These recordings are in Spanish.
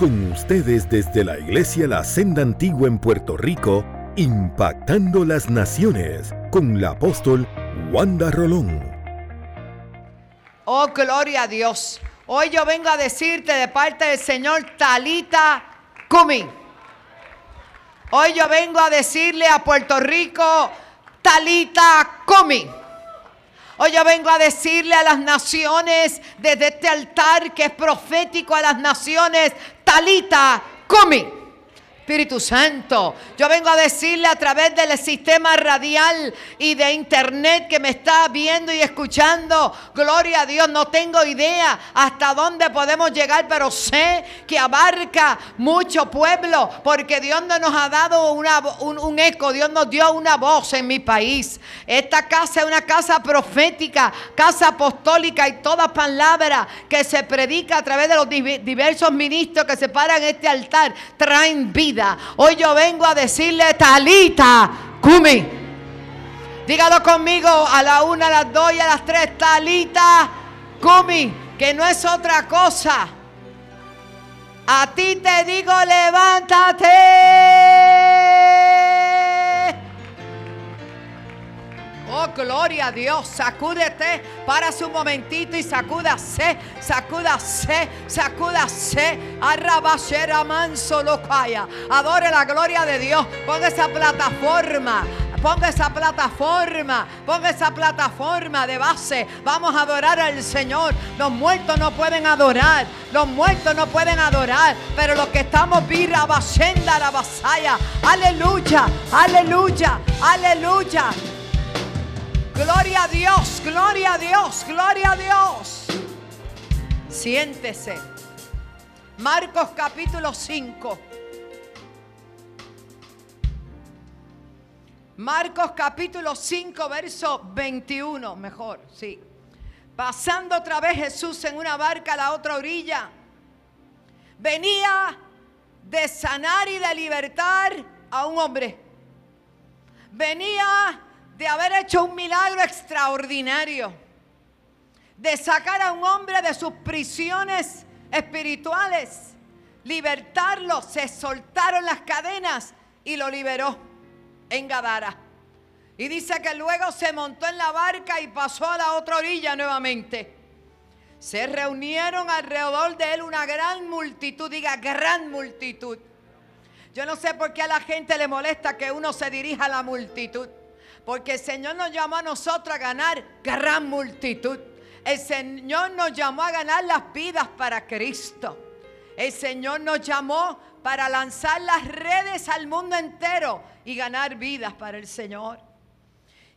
Con ustedes desde la Iglesia La Senda Antigua en Puerto Rico, impactando las naciones con la apóstol Wanda Rolón. Oh, gloria a Dios. Hoy yo vengo a decirte de parte del Señor Talita Kumi. Hoy yo vengo a decirle a Puerto Rico Talita Kumi. Hoy yo vengo a decirle a las naciones desde este altar que es profético a las naciones, Talita, Kumi. Espíritu Santo. Yo vengo a decirle a través del sistema radial y de internet que me está viendo y escuchando, gloria a Dios, no tengo idea hasta dónde podemos llegar, pero sé que abarca mucho pueblo, porque Dios no nos ha dado una, un, eco, Dios nos dio una voz en mi país. Esta casa es una casa profética, casa apostólica y toda palabra que se predica a través de los diversos ministros que se paran este altar traen vida Hoy yo vengo a decirle, Talita, Kumi. Dígalo conmigo a la una, a las dos y a las tres. Talita, Kumi, que no es otra cosa. A ti te digo, levántate. Oh, gloria a Dios. Sacúdete. Para su momentito y sacúdase. Sacúdase. Sacúdase. Arrabashera manso locaya. Adore la gloria de Dios. Ponga esa plataforma. Ponga esa plataforma, ponga esa plataforma de base. Vamos a adorar al Señor. Los muertos no pueden adorar. Los muertos no pueden adorar. Pero los que estamos vira, basenda, la vasaya. Aleluya, aleluya, aleluya. Gloria a Dios, gloria a Dios, gloria a Dios. Siéntese. Marcos capítulo 5. Marcos capítulo 5, verso 21, mejor, sí. Pasando otra vez Jesús en una barca a la otra orilla, venía de sanar y de libertar a un hombre. Venía de haber hecho un milagro extraordinario, de sacar a un hombre de sus prisiones espirituales, libertarlo, se soltaron las cadenas y lo liberó en Gadara. Y dice que luego se montó en la barca y pasó a la otra orilla nuevamente. Se reunieron alrededor de él una gran multitud, diga gran multitud. Yo no sé por qué a la gente le molesta que uno se dirija a la multitud. Porque el Señor nos llamó a nosotros a ganar gran multitud. El Señor nos llamó a ganar las vidas para Cristo. El Señor nos llamó para lanzar las redes al mundo entero y ganar vidas para el Señor.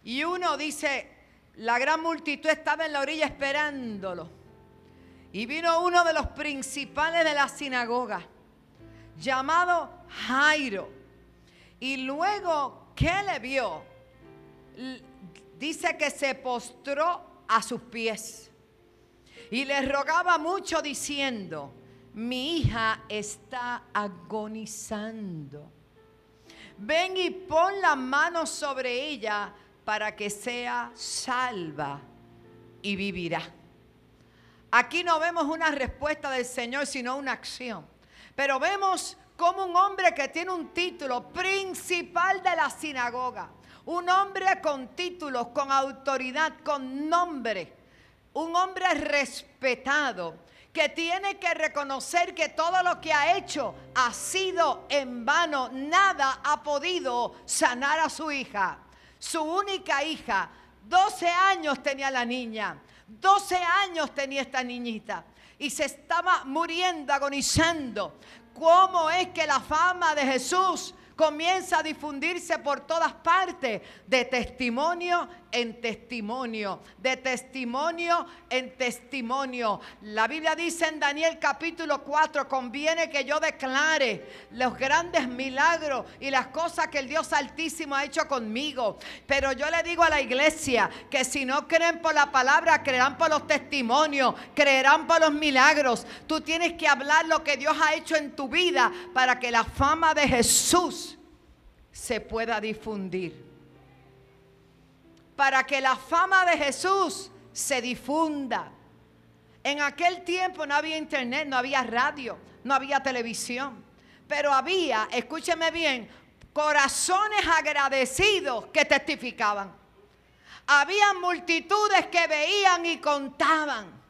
Y uno dice, la gran multitud estaba en la orilla esperándolo. Y vino uno de los principales de la sinagoga, llamado Jairo. Y luego, ¿qué le vio? Dice que se postró a sus pies y le rogaba mucho diciendo, mi hija está agonizando. Ven y pon la mano sobre ella para que sea salva y vivirá. Aquí no vemos una respuesta del Señor, sino una acción. Pero vemos como un hombre que tiene un título principal de la sinagoga, un hombre con títulos, con autoridad, con nombre. Un hombre respetado que tiene que reconocer que todo lo que ha hecho ha sido en vano. Nada ha podido sanar a su hija. Su única hija. 12 años tenía la niña. 12 años tenía esta niñita. Y se estaba muriendo, agonizando. ¿Cómo es que la fama de Jesús comienza a difundirse por todas partes, de testimonio en testimonio, de testimonio en testimonio. La Biblia dice en Daniel capítulo 4, conviene que yo declare los grandes milagros y las cosas que el Dios Altísimo ha hecho conmigo. Pero yo le digo a la iglesia que si no creen por la palabra, creerán por los testimonios, creerán por los milagros. Tú tienes que hablar lo que Dios ha hecho en tu vida para que la fama de Jesús se pueda difundir para que la fama de Jesús se difunda. En aquel tiempo no había internet, no había radio, no había televisión, pero había, escúcheme bien, corazones agradecidos que testificaban. Había multitudes que veían y contaban.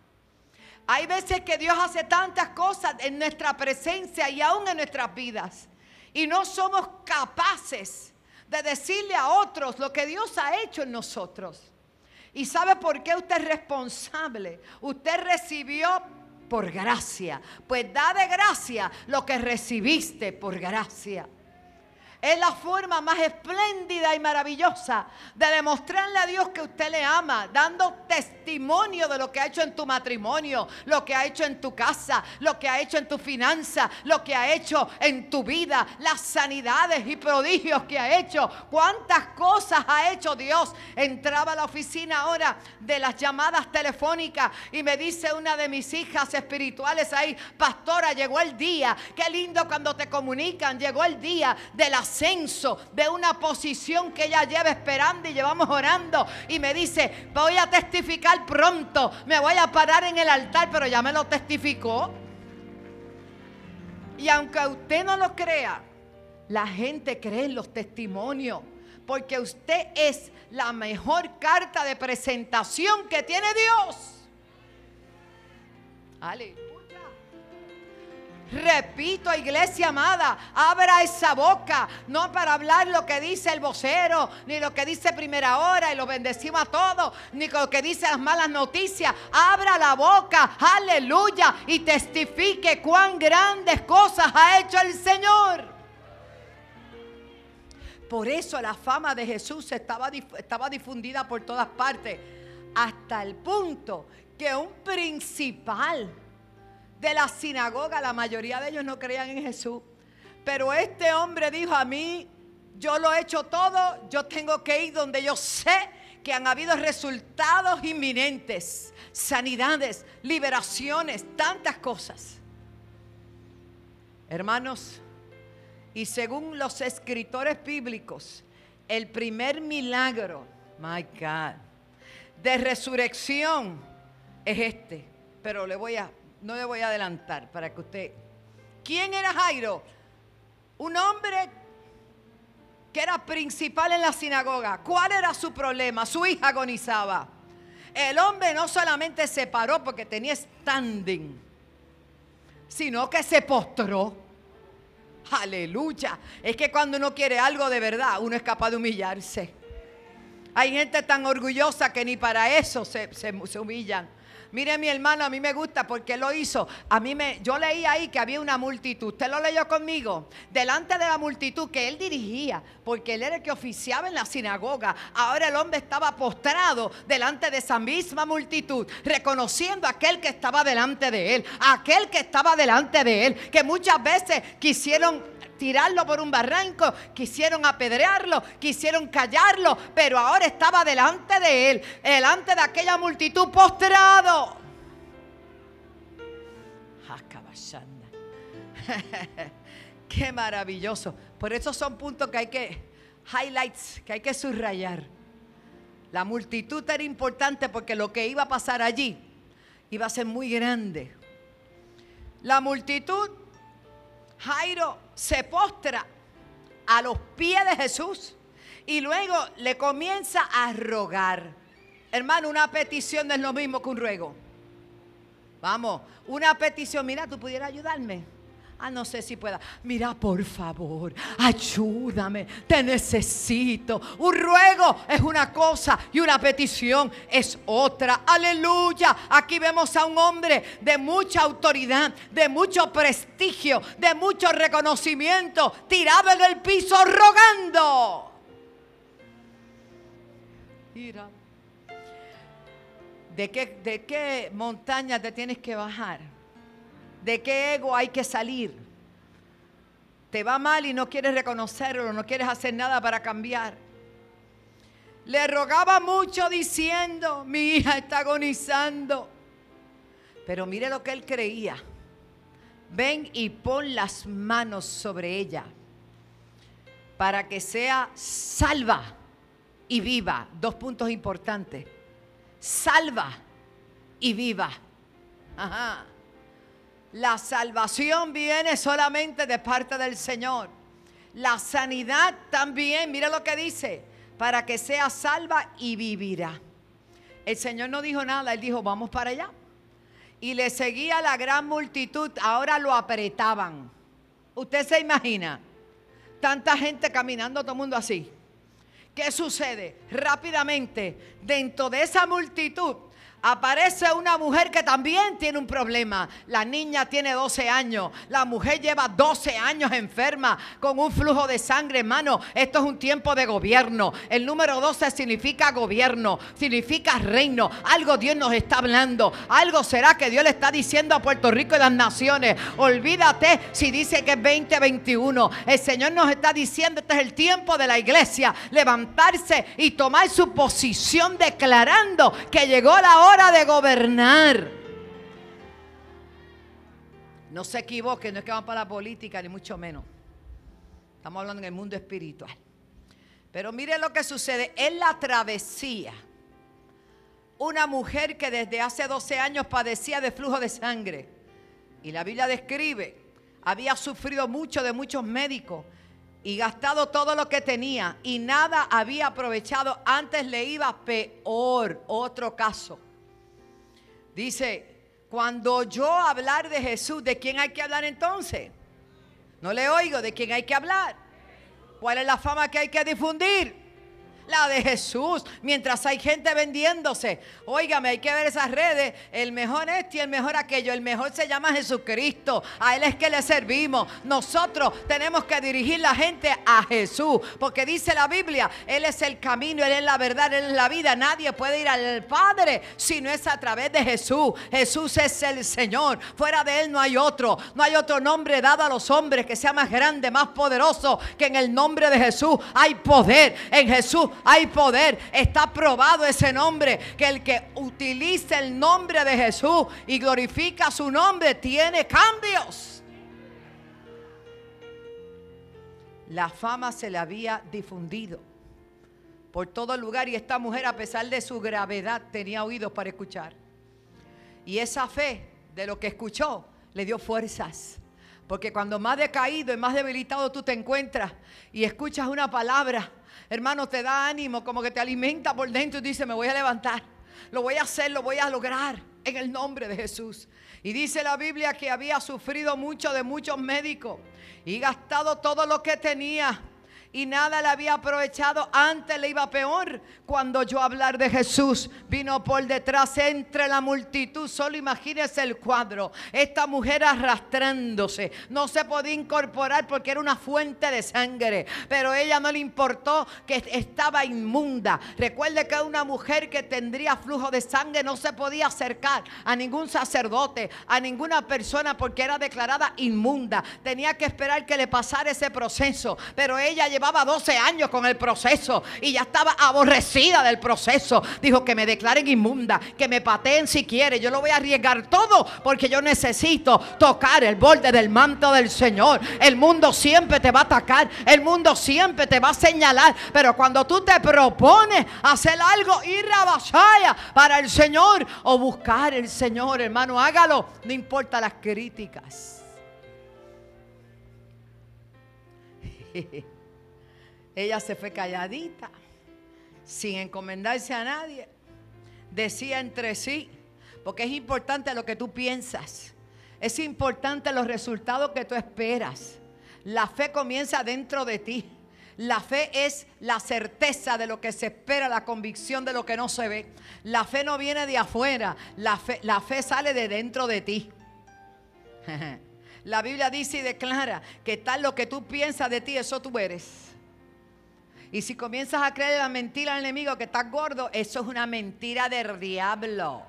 Hay veces que Dios hace tantas cosas en nuestra presencia y aún en nuestras vidas. Y no somos capaces de decirle a otros lo que Dios ha hecho en nosotros. ¿Y sabe por qué usted es responsable? Usted recibió por gracia. Pues da de gracia lo que recibiste por gracia. Es la forma más espléndida y maravillosa de demostrarle a Dios que usted le ama, dando testimonio de lo que ha hecho en tu matrimonio, lo que ha hecho en tu casa, lo que ha hecho en tu finanza, lo que ha hecho en tu vida, las sanidades y prodigios que ha hecho, cuántas cosas ha hecho Dios. Entraba a la oficina ahora de las llamadas telefónicas y me dice una de mis hijas espirituales ahí, pastora, llegó el día, qué lindo cuando te comunican, llegó el día de las ascenso, de una posición que ella lleva esperando y llevamos orando. Y me dice, voy a testificar pronto, me voy a parar en el altar, pero ya me lo testificó. Y aunque usted no lo crea, la gente cree en los testimonios. Porque usted es la mejor carta de presentación que tiene Dios. Aleluya. Repito, iglesia amada, abra esa boca, no para hablar lo que dice el vocero, ni lo que dice primera hora y lo bendecimos a todos, ni lo que dice las malas noticias. Abra la boca, aleluya, y testifique cuán grandes cosas ha hecho el Señor. Por eso la fama de Jesús estaba, estaba difundida por todas partes, hasta el punto que un principal, de la sinagoga, la mayoría de ellos no creían en Jesús. Pero este hombre dijo a mí, yo lo he hecho todo, yo tengo que ir donde yo sé que han habido resultados inminentes, sanidades, liberaciones, tantas cosas. Hermanos, y según los escritores bíblicos, el primer milagro, my God, de resurrección es este. Pero le voy a no le voy a adelantar para que usted... ¿Quién era Jairo? Un hombre que era principal en la sinagoga. ¿Cuál era su problema? Su hija agonizaba. El hombre no solamente se paró porque tenía standing, sino que se postró. Aleluya. Es que cuando uno quiere algo de verdad, uno es capaz de humillarse. Hay gente tan orgullosa que ni para eso se, se humillan. Mire mi hermano, a mí me gusta porque lo hizo. A mí me, yo leí ahí que había una multitud. ¿Usted lo leyó conmigo? Delante de la multitud que él dirigía, porque él era el que oficiaba en la sinagoga. Ahora el hombre estaba postrado delante de esa misma multitud, reconociendo a aquel que estaba delante de él, aquel que estaba delante de él, que muchas veces quisieron tirarlo por un barranco, quisieron apedrearlo, quisieron callarlo, pero ahora estaba delante de él, delante de aquella multitud postrado. Qué maravilloso. Por eso son puntos que hay que, highlights, que hay que subrayar. La multitud era importante porque lo que iba a pasar allí iba a ser muy grande. La multitud Jairo se postra a los pies de Jesús y luego le comienza a rogar. Hermano, una petición no es lo mismo que un ruego. Vamos, una petición, mira, tú pudieras ayudarme. Ah, no sé si pueda. Mira, por favor, ayúdame, te necesito. Un ruego es una cosa y una petición es otra. Aleluya. Aquí vemos a un hombre de mucha autoridad, de mucho prestigio, de mucho reconocimiento, tirado en el piso rogando. Mira. ¿De qué, ¿De qué montaña te tienes que bajar? ¿De qué ego hay que salir? Te va mal y no quieres reconocerlo, no quieres hacer nada para cambiar. Le rogaba mucho diciendo, mi hija está agonizando. Pero mire lo que él creía. Ven y pon las manos sobre ella para que sea salva y viva. Dos puntos importantes. Salva y viva. Ajá. La salvación viene solamente de parte del Señor. La sanidad también, mira lo que dice, para que sea salva y vivirá. El Señor no dijo nada, Él dijo, vamos para allá. Y le seguía la gran multitud, ahora lo apretaban. Usted se imagina, tanta gente caminando, todo el mundo así. ¿Qué sucede? Rápidamente, dentro de esa multitud, aparece una mujer que también tiene un problema. La niña tiene 12 años. La mujer lleva 12 años enferma con un flujo de sangre, hermano. Esto es un tiempo de gobierno. El número 12 significa gobierno, significa reino. Algo Dios nos está hablando. Algo será que Dios le está diciendo a Puerto Rico y las naciones. Olvídate si dice que es 2021. El Señor nos está diciendo, este es el tiempo de la iglesia. Levantarse y tomar su posición declarando que llegó la hora de gobernar. No se equivoque, no es que van para la política, ni mucho menos. Estamos hablando en el mundo espiritual. Pero mire lo que sucede. En la travesía, una mujer que desde hace 12 años padecía de flujo de sangre. Y la Biblia describe, había sufrido mucho de muchos médicos y gastado todo lo que tenía y nada había aprovechado. Antes le iba peor. Otro caso. Dice, cuando yo hablar de Jesús, ¿de quién hay que hablar entonces? No le oigo, ¿de quién hay que hablar? ¿Cuál es la fama que hay que difundir? La de Jesús, mientras hay gente vendiéndose. Óigame, hay que ver esas redes. El mejor este y el mejor aquello. El mejor se llama Jesucristo. A Él es que le servimos. Nosotros tenemos que dirigir la gente a Jesús. Porque dice la Biblia, Él es el camino, Él es la verdad, Él es la vida. Nadie puede ir al Padre si no es a través de Jesús. Jesús es el Señor. Fuera de Él no hay otro. No hay otro nombre dado a los hombres que sea más grande, más poderoso que en el nombre de Jesús. Hay poder en Jesús hay poder. Está probado ese nombre. Que el que utiliza el nombre de Jesús y glorifica su nombre tiene cambios. La fama se le había difundido por todo lugar y esta mujer a pesar de su gravedad tenía oídos para escuchar. Y esa fe de lo que escuchó le dio fuerzas. Porque cuando más decaído y más debilitado tú te encuentras y escuchas una palabra, hermano, te da ánimo, como que te alimenta por dentro y dice, me voy a levantar, lo voy a hacer, lo voy a lograr en el nombre de Jesús. Y dice la Biblia que había sufrido mucho de muchos médicos y gastado todo lo que tenía y nada le había aprovechado. Antes le iba peor. Cuando yo hablar de Jesús, vino por detrás entre la multitud. Solo imagínese el cuadro. Esta mujer arrastrándose. No se podía incorporar porque era una fuente de sangre. Pero ella no le importó que estaba inmunda. Recuerde que una mujer que tendría flujo de sangre no se podía acercar a ningún sacerdote, a ninguna persona porque era declarada inmunda. Tenía que esperar que le pasara ese proceso. Pero ella llevaba llevaba 12 años con el proceso y ya estaba aborrecida del proceso. Dijo que me declaren inmunda, que me pateen si quiere. Yo lo voy a arriesgar todo porque yo necesito tocar el borde del manto del Señor. El mundo siempre te va a atacar, el mundo siempre te va a señalar. Pero cuando tú te propones hacer algo, ir a batalla para el Señor o buscar el Señor, hermano, hágalo. No importa las críticas. Ella se fue calladita, sin encomendarse a nadie. Decía entre sí, porque es importante lo que tú piensas. Es importante los resultados que tú esperas. La fe comienza dentro de ti. La fe es la certeza de lo que se espera, la convicción de lo que no se ve. La fe no viene de afuera, la fe, la fe sale de dentro de ti. La Biblia dice y declara que tal lo que tú piensas de ti, eso tú eres. Y si comienzas a creer la mentira al enemigo que estás gordo, eso es una mentira del diablo.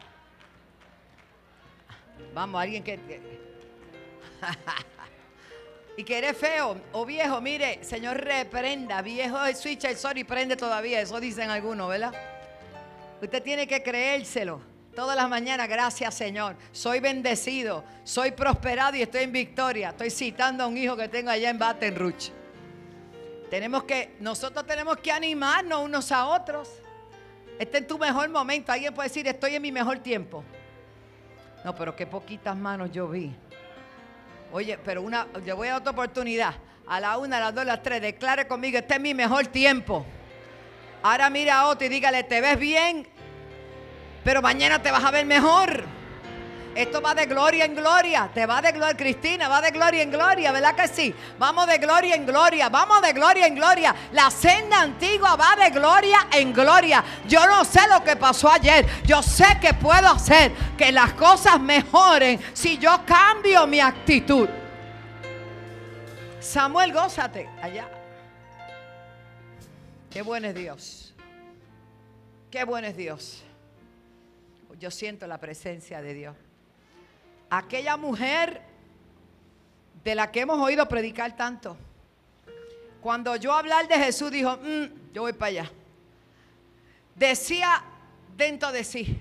Vamos, alguien que... y que eres feo o viejo, mire, Señor reprenda, viejo el switch, el sorry prende todavía, eso dicen algunos, ¿verdad? Usted tiene que creérselo. Todas las mañanas, gracias Señor. Soy bendecido, soy prosperado y estoy en victoria. Estoy citando a un hijo que tengo allá en Baton Rouge. Tenemos que, nosotros tenemos que animarnos unos a otros. Este es tu mejor momento. Alguien puede decir, estoy en mi mejor tiempo. No, pero qué poquitas manos yo vi. Oye, pero una, yo voy a otra oportunidad. A la una, a las dos, a las tres. Declare conmigo, este es mi mejor tiempo. Ahora mira a otro y dígale, te ves bien, pero mañana te vas a ver mejor. Esto va de gloria en gloria. Te va de gloria, Cristina, va de gloria en gloria, ¿verdad que sí? Vamos de gloria en gloria, vamos de gloria en gloria. La senda antigua va de gloria en gloria. Yo no sé lo que pasó ayer. Yo sé que puedo hacer que las cosas mejoren si yo cambio mi actitud. Samuel, gózate allá. Qué bueno es Dios. Qué bueno es Dios. Yo siento la presencia de Dios aquella mujer de la que hemos oído predicar tanto, cuando oyó hablar de Jesús, dijo, mm, yo voy para allá. Decía dentro de sí,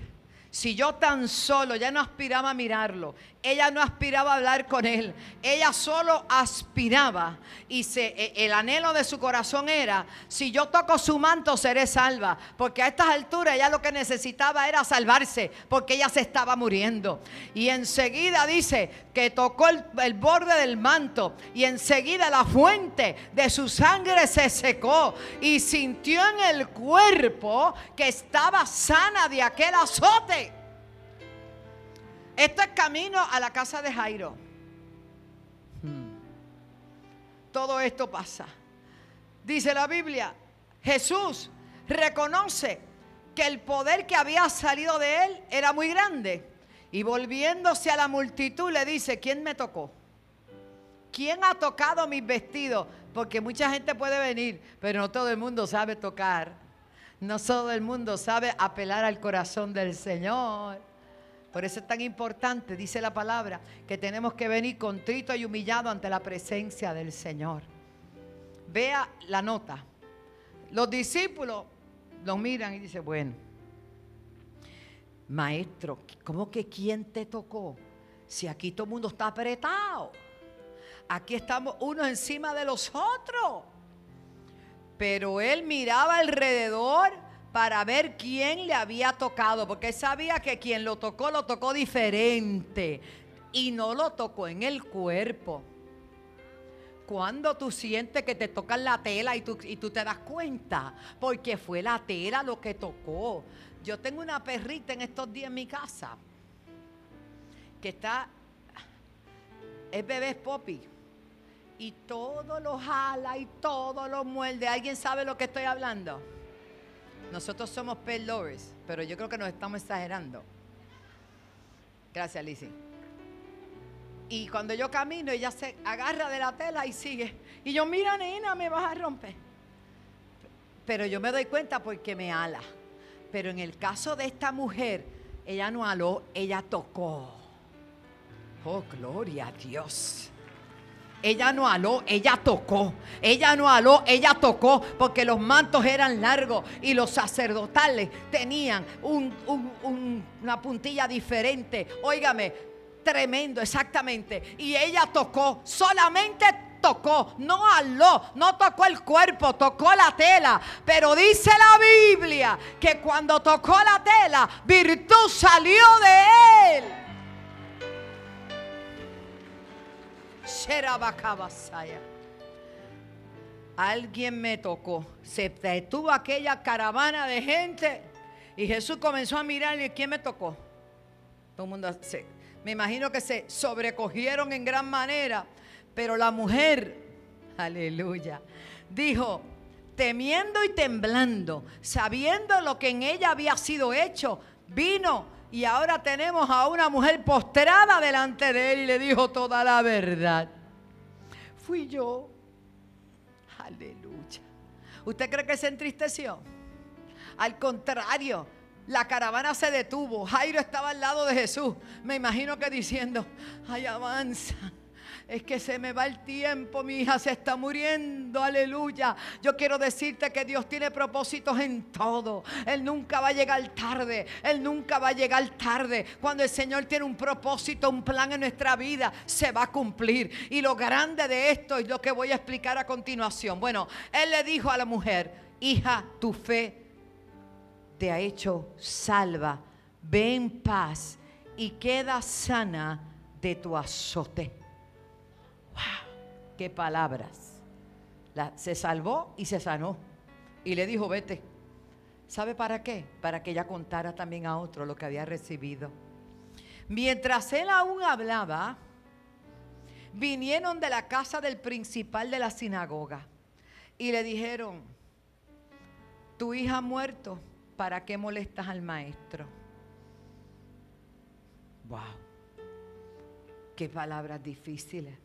si yo tan solo ya no aspiraba a mirarlo, ella no aspiraba a hablar con él, ella solo aspiraba y se, e, el anhelo de su corazón era, si yo toco su manto seré salva, porque a estas alturas ella lo que necesitaba era salvarse, porque ella se estaba muriendo. Y enseguida dice que tocó el, el borde del manto y enseguida la fuente de su sangre se secó y sintió en el cuerpo que estaba sana de aquel azote. Esto es camino a la casa de Jairo. Hmm. Todo esto pasa. Dice la Biblia, Jesús reconoce que el poder que había salido de él era muy grande. Y volviéndose a la multitud le dice, ¿quién me tocó? ¿Quién ha tocado mis vestidos? Porque mucha gente puede venir, pero no todo el mundo sabe tocar. No todo el mundo sabe apelar al corazón del Señor. Por eso es tan importante, dice la palabra, que tenemos que venir contrito y humillado ante la presencia del Señor. Vea la nota. Los discípulos lo miran y dicen, bueno, maestro, ¿cómo que quién te tocó? Si aquí todo el mundo está apretado. Aquí estamos unos encima de los otros. Pero él miraba alrededor para ver quién le había tocado, porque sabía que quien lo tocó lo tocó diferente y no lo tocó en el cuerpo. Cuando tú sientes que te tocan la tela y tú, y tú te das cuenta, porque fue la tela lo que tocó. Yo tengo una perrita en estos días en mi casa que está, es bebé Poppy y todo lo jala y todo lo muerde. ¿Alguien sabe lo que estoy hablando? Nosotros somos pet lovers, pero yo creo que nos estamos exagerando. Gracias, Lizzie. Y cuando yo camino, ella se agarra de la tela y sigue. Y yo, mira, nena, me vas a romper. Pero yo me doy cuenta porque me ala. Pero en el caso de esta mujer, ella no aló, ella tocó. Oh, gloria a Dios. Ella no aló, ella tocó. Ella no aló, ella tocó. Porque los mantos eran largos y los sacerdotales tenían una puntilla diferente. Óigame, tremendo, exactamente. Y ella tocó, solamente tocó, no aló, no tocó el cuerpo, tocó la tela. Pero dice la Biblia que cuando tocó la tela, virtud salió de él. Alguien me tocó. Se detuvo aquella caravana de gente y Jesús comenzó a mirarle. ¿Quién me tocó? Todo el mundo se, me imagino que se sobrecogieron en gran manera. Pero la mujer, aleluya, dijo, temiendo y temblando, sabiendo lo que en ella había sido hecho, vino y ahora tenemos a una mujer postrada delante de él y le dijo toda la verdad. Fui yo. Aleluya. ¿Usted cree que se entristeció? Al contrario, la caravana se detuvo. Jairo estaba al lado de Jesús. Me imagino que diciendo, ay, avanza es que se me va el tiempo, mi hija se está muriendo, aleluya. Yo quiero decirte que Dios tiene propósitos en todo. Él nunca va a llegar tarde, Él nunca va a llegar tarde. Cuando el Señor tiene un propósito, un plan en nuestra vida, se va a cumplir. Y lo grande de esto es lo que voy a explicar a continuación. Bueno, Él le dijo a la mujer, hija, tu fe te ha hecho salva, ve en paz y queda sana de tu azote. ¡Wow! ¡Qué palabras! se salvó y se sanó. Y le dijo, vete. ¿Sabe para qué? Para que ella contara también a otro lo que había recibido. Mientras él aún hablaba, vinieron de la casa del principal de la sinagoga y le dijeron, tu hija ha muerto, ¿para qué molestas al maestro? Wow, qué palabras difíciles.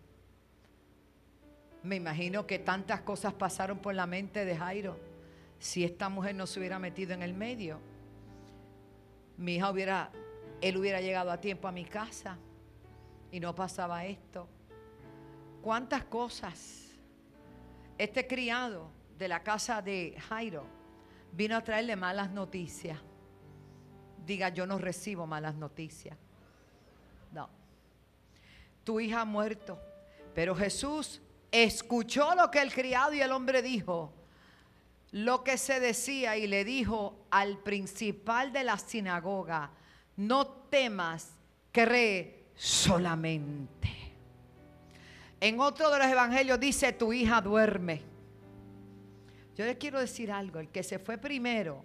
Me imagino que tantas cosas pasaron por la mente de Jairo. Si esta mujer no se hubiera metido en el medio, mi hija hubiera, él hubiera llegado a tiempo a mi casa y no pasaba esto. ¿Cuántas cosas? Este criado de la casa de Jairo vino a traerle malas noticias. Diga, yo no recibo malas noticias. No. Tu hija ha muerto. Pero Jesús escuchó lo que el criado y el hombre dijo, lo que se decía y le dijo al principal de la sinagoga, no temas, cree solamente. En otro de los evangelios dice, tu hija duerme. Yo les quiero decir algo, el que se fue primero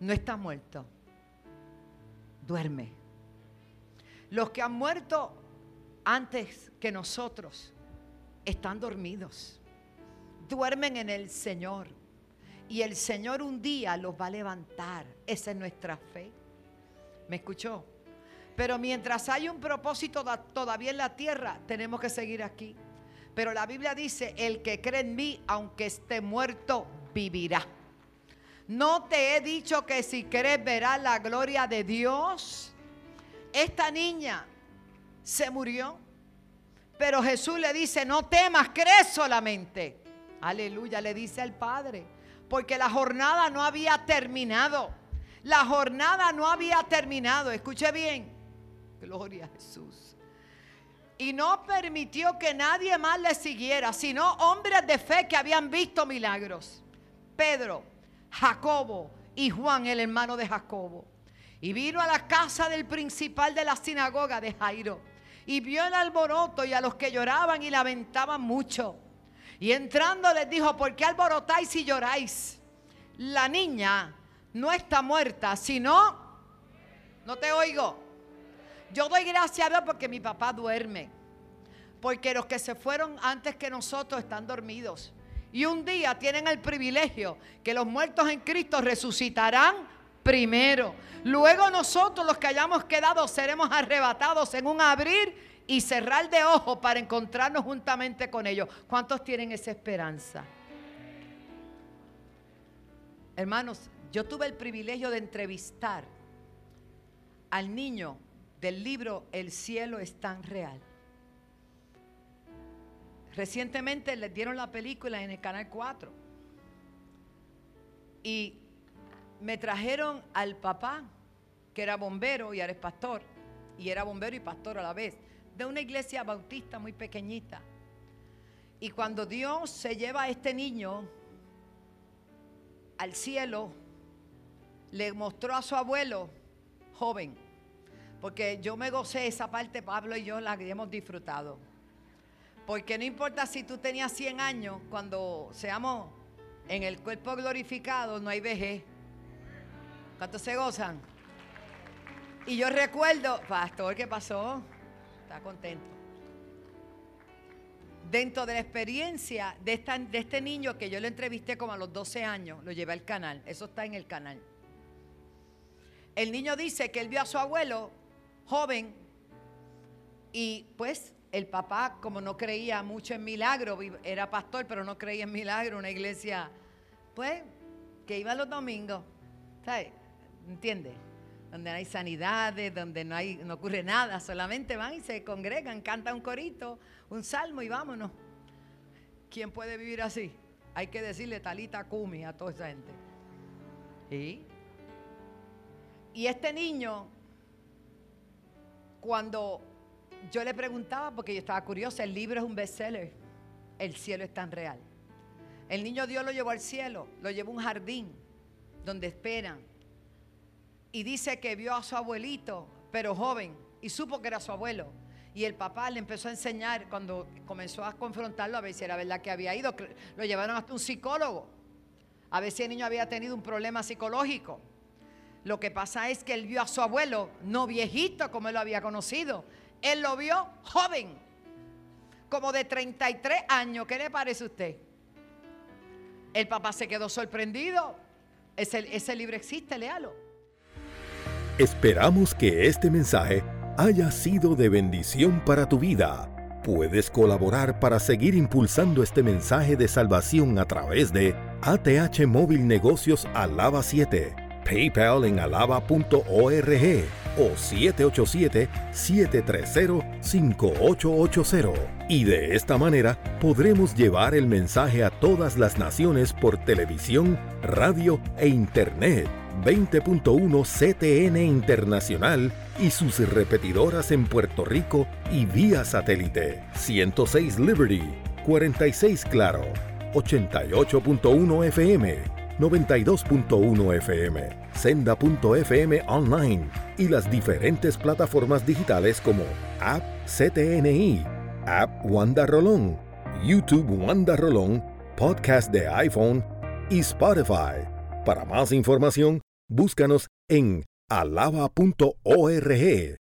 no está muerto, duerme. Los que han muerto antes que nosotros están dormidos, duermen en el Señor. Y el Señor un día los va a levantar. Esa es nuestra fe. ¿Me escuchó? Pero mientras hay un propósito todavía en la tierra, tenemos que seguir aquí. Pero la Biblia dice, el que cree en mí, aunque esté muerto, vivirá. No te he dicho que si crees verás la gloria de Dios. Esta niña se murió. Pero Jesús le dice, no temas, crees solamente. Aleluya, le dice al Padre. Porque la jornada no había terminado. La jornada no había terminado. Escuche bien. Gloria a Jesús. Y no permitió que nadie más le siguiera, sino hombres de fe que habían visto milagros. Pedro, Jacobo y Juan, el hermano de Jacobo. Y vino a la casa del principal de la sinagoga de Jairo. Y vio el alboroto y a los que lloraban y lamentaban mucho. Y entrando les dijo, ¿por qué alborotáis y lloráis? La niña no está muerta, sino, no te oigo, yo doy gracias a Dios porque mi papá duerme. Porque los que se fueron antes que nosotros están dormidos. Y un día tienen el privilegio que los muertos en Cristo resucitarán primero. Luego nosotros los que hayamos quedado seremos arrebatados en un abrir y cerrar de ojos para encontrarnos juntamente con ellos. ¿Cuántos tienen esa esperanza? Hermanos, yo tuve el privilegio de entrevistar al niño del libro El cielo es tan real. Recientemente les dieron la película en el Canal 4 y me trajeron al papá, que era bombero y ahora es pastor, y era bombero y pastor a la vez, de una iglesia bautista muy pequeñita. Y cuando Dios se lleva a este niño al cielo, le mostró a su abuelo joven porque yo me gocé esa parte, Pablo y yo la hemos disfrutado. Porque no importa si tú tenías 100 años, cuando seamos en el cuerpo glorificado, no hay vejez. ¿Cuántos se gozan? Y yo recuerdo, pastor, ¿qué pasó? Está contento. Dentro de la experiencia de, de este niño que yo lo entrevisté como a los 12 años, lo llevé al canal, eso está en el canal. El niño dice que él vio a su abuelo joven y pues el papá, como no creía mucho en milagro, era pastor, pero no creía en milagro, una iglesia, pues, que iba los domingos, ¿sabes? ¿Entiendes? Donde no hay sanidades, donde no, hay, no ocurre nada, solamente van y se congregan, cantan un corito, un salmo y vámonos. ¿Quién puede vivir así? Hay que decirle talita cumi a toda esa gente. ¿Y? Y este niño cuando yo le preguntaba, porque yo estaba curiosa, el libro es un bestseller, el cielo es tan real. El niño Dios lo llevó al cielo, lo llevó a un jardín donde esperan. Y dice que vio a su abuelito pero joven, y supo que era su abuelo. Y el papá le empezó a enseñar cuando comenzó a confrontarlo a ver si era verdad que había ido. Lo llevaron hasta un psicólogo. A ver si el niño había tenido un problema psicológico. Lo que pasa es que él vio a su abuelo, no viejito como él lo había conocido. Él lo vio joven, como de 33 años. ¿Qué le parece a usted? El papá se quedó sorprendido. Ese, ese libro existe, léalo. Esperamos que este mensaje haya sido de bendición para tu vida. Puedes colaborar para seguir impulsando este mensaje de salvación a través de ATH Móvil Negocios Alaba 7, PayPal en alaba.org o 787-730-5880. Y de esta manera podremos llevar el mensaje a todas las naciones por televisión, radio e internet 20.1 CTN Internacional y sus repetidoras en Puerto Rico y vía satélite 106 Liberty, 46 Claro, 88.1 FM, 92.1 FM, senda.fm online y las diferentes plataformas digitales como App CTNI, App Wanda Rolón, YouTube Wanda Rolón, Podcast de iPhone y Spotify. Para más información, búscanos en alaba.org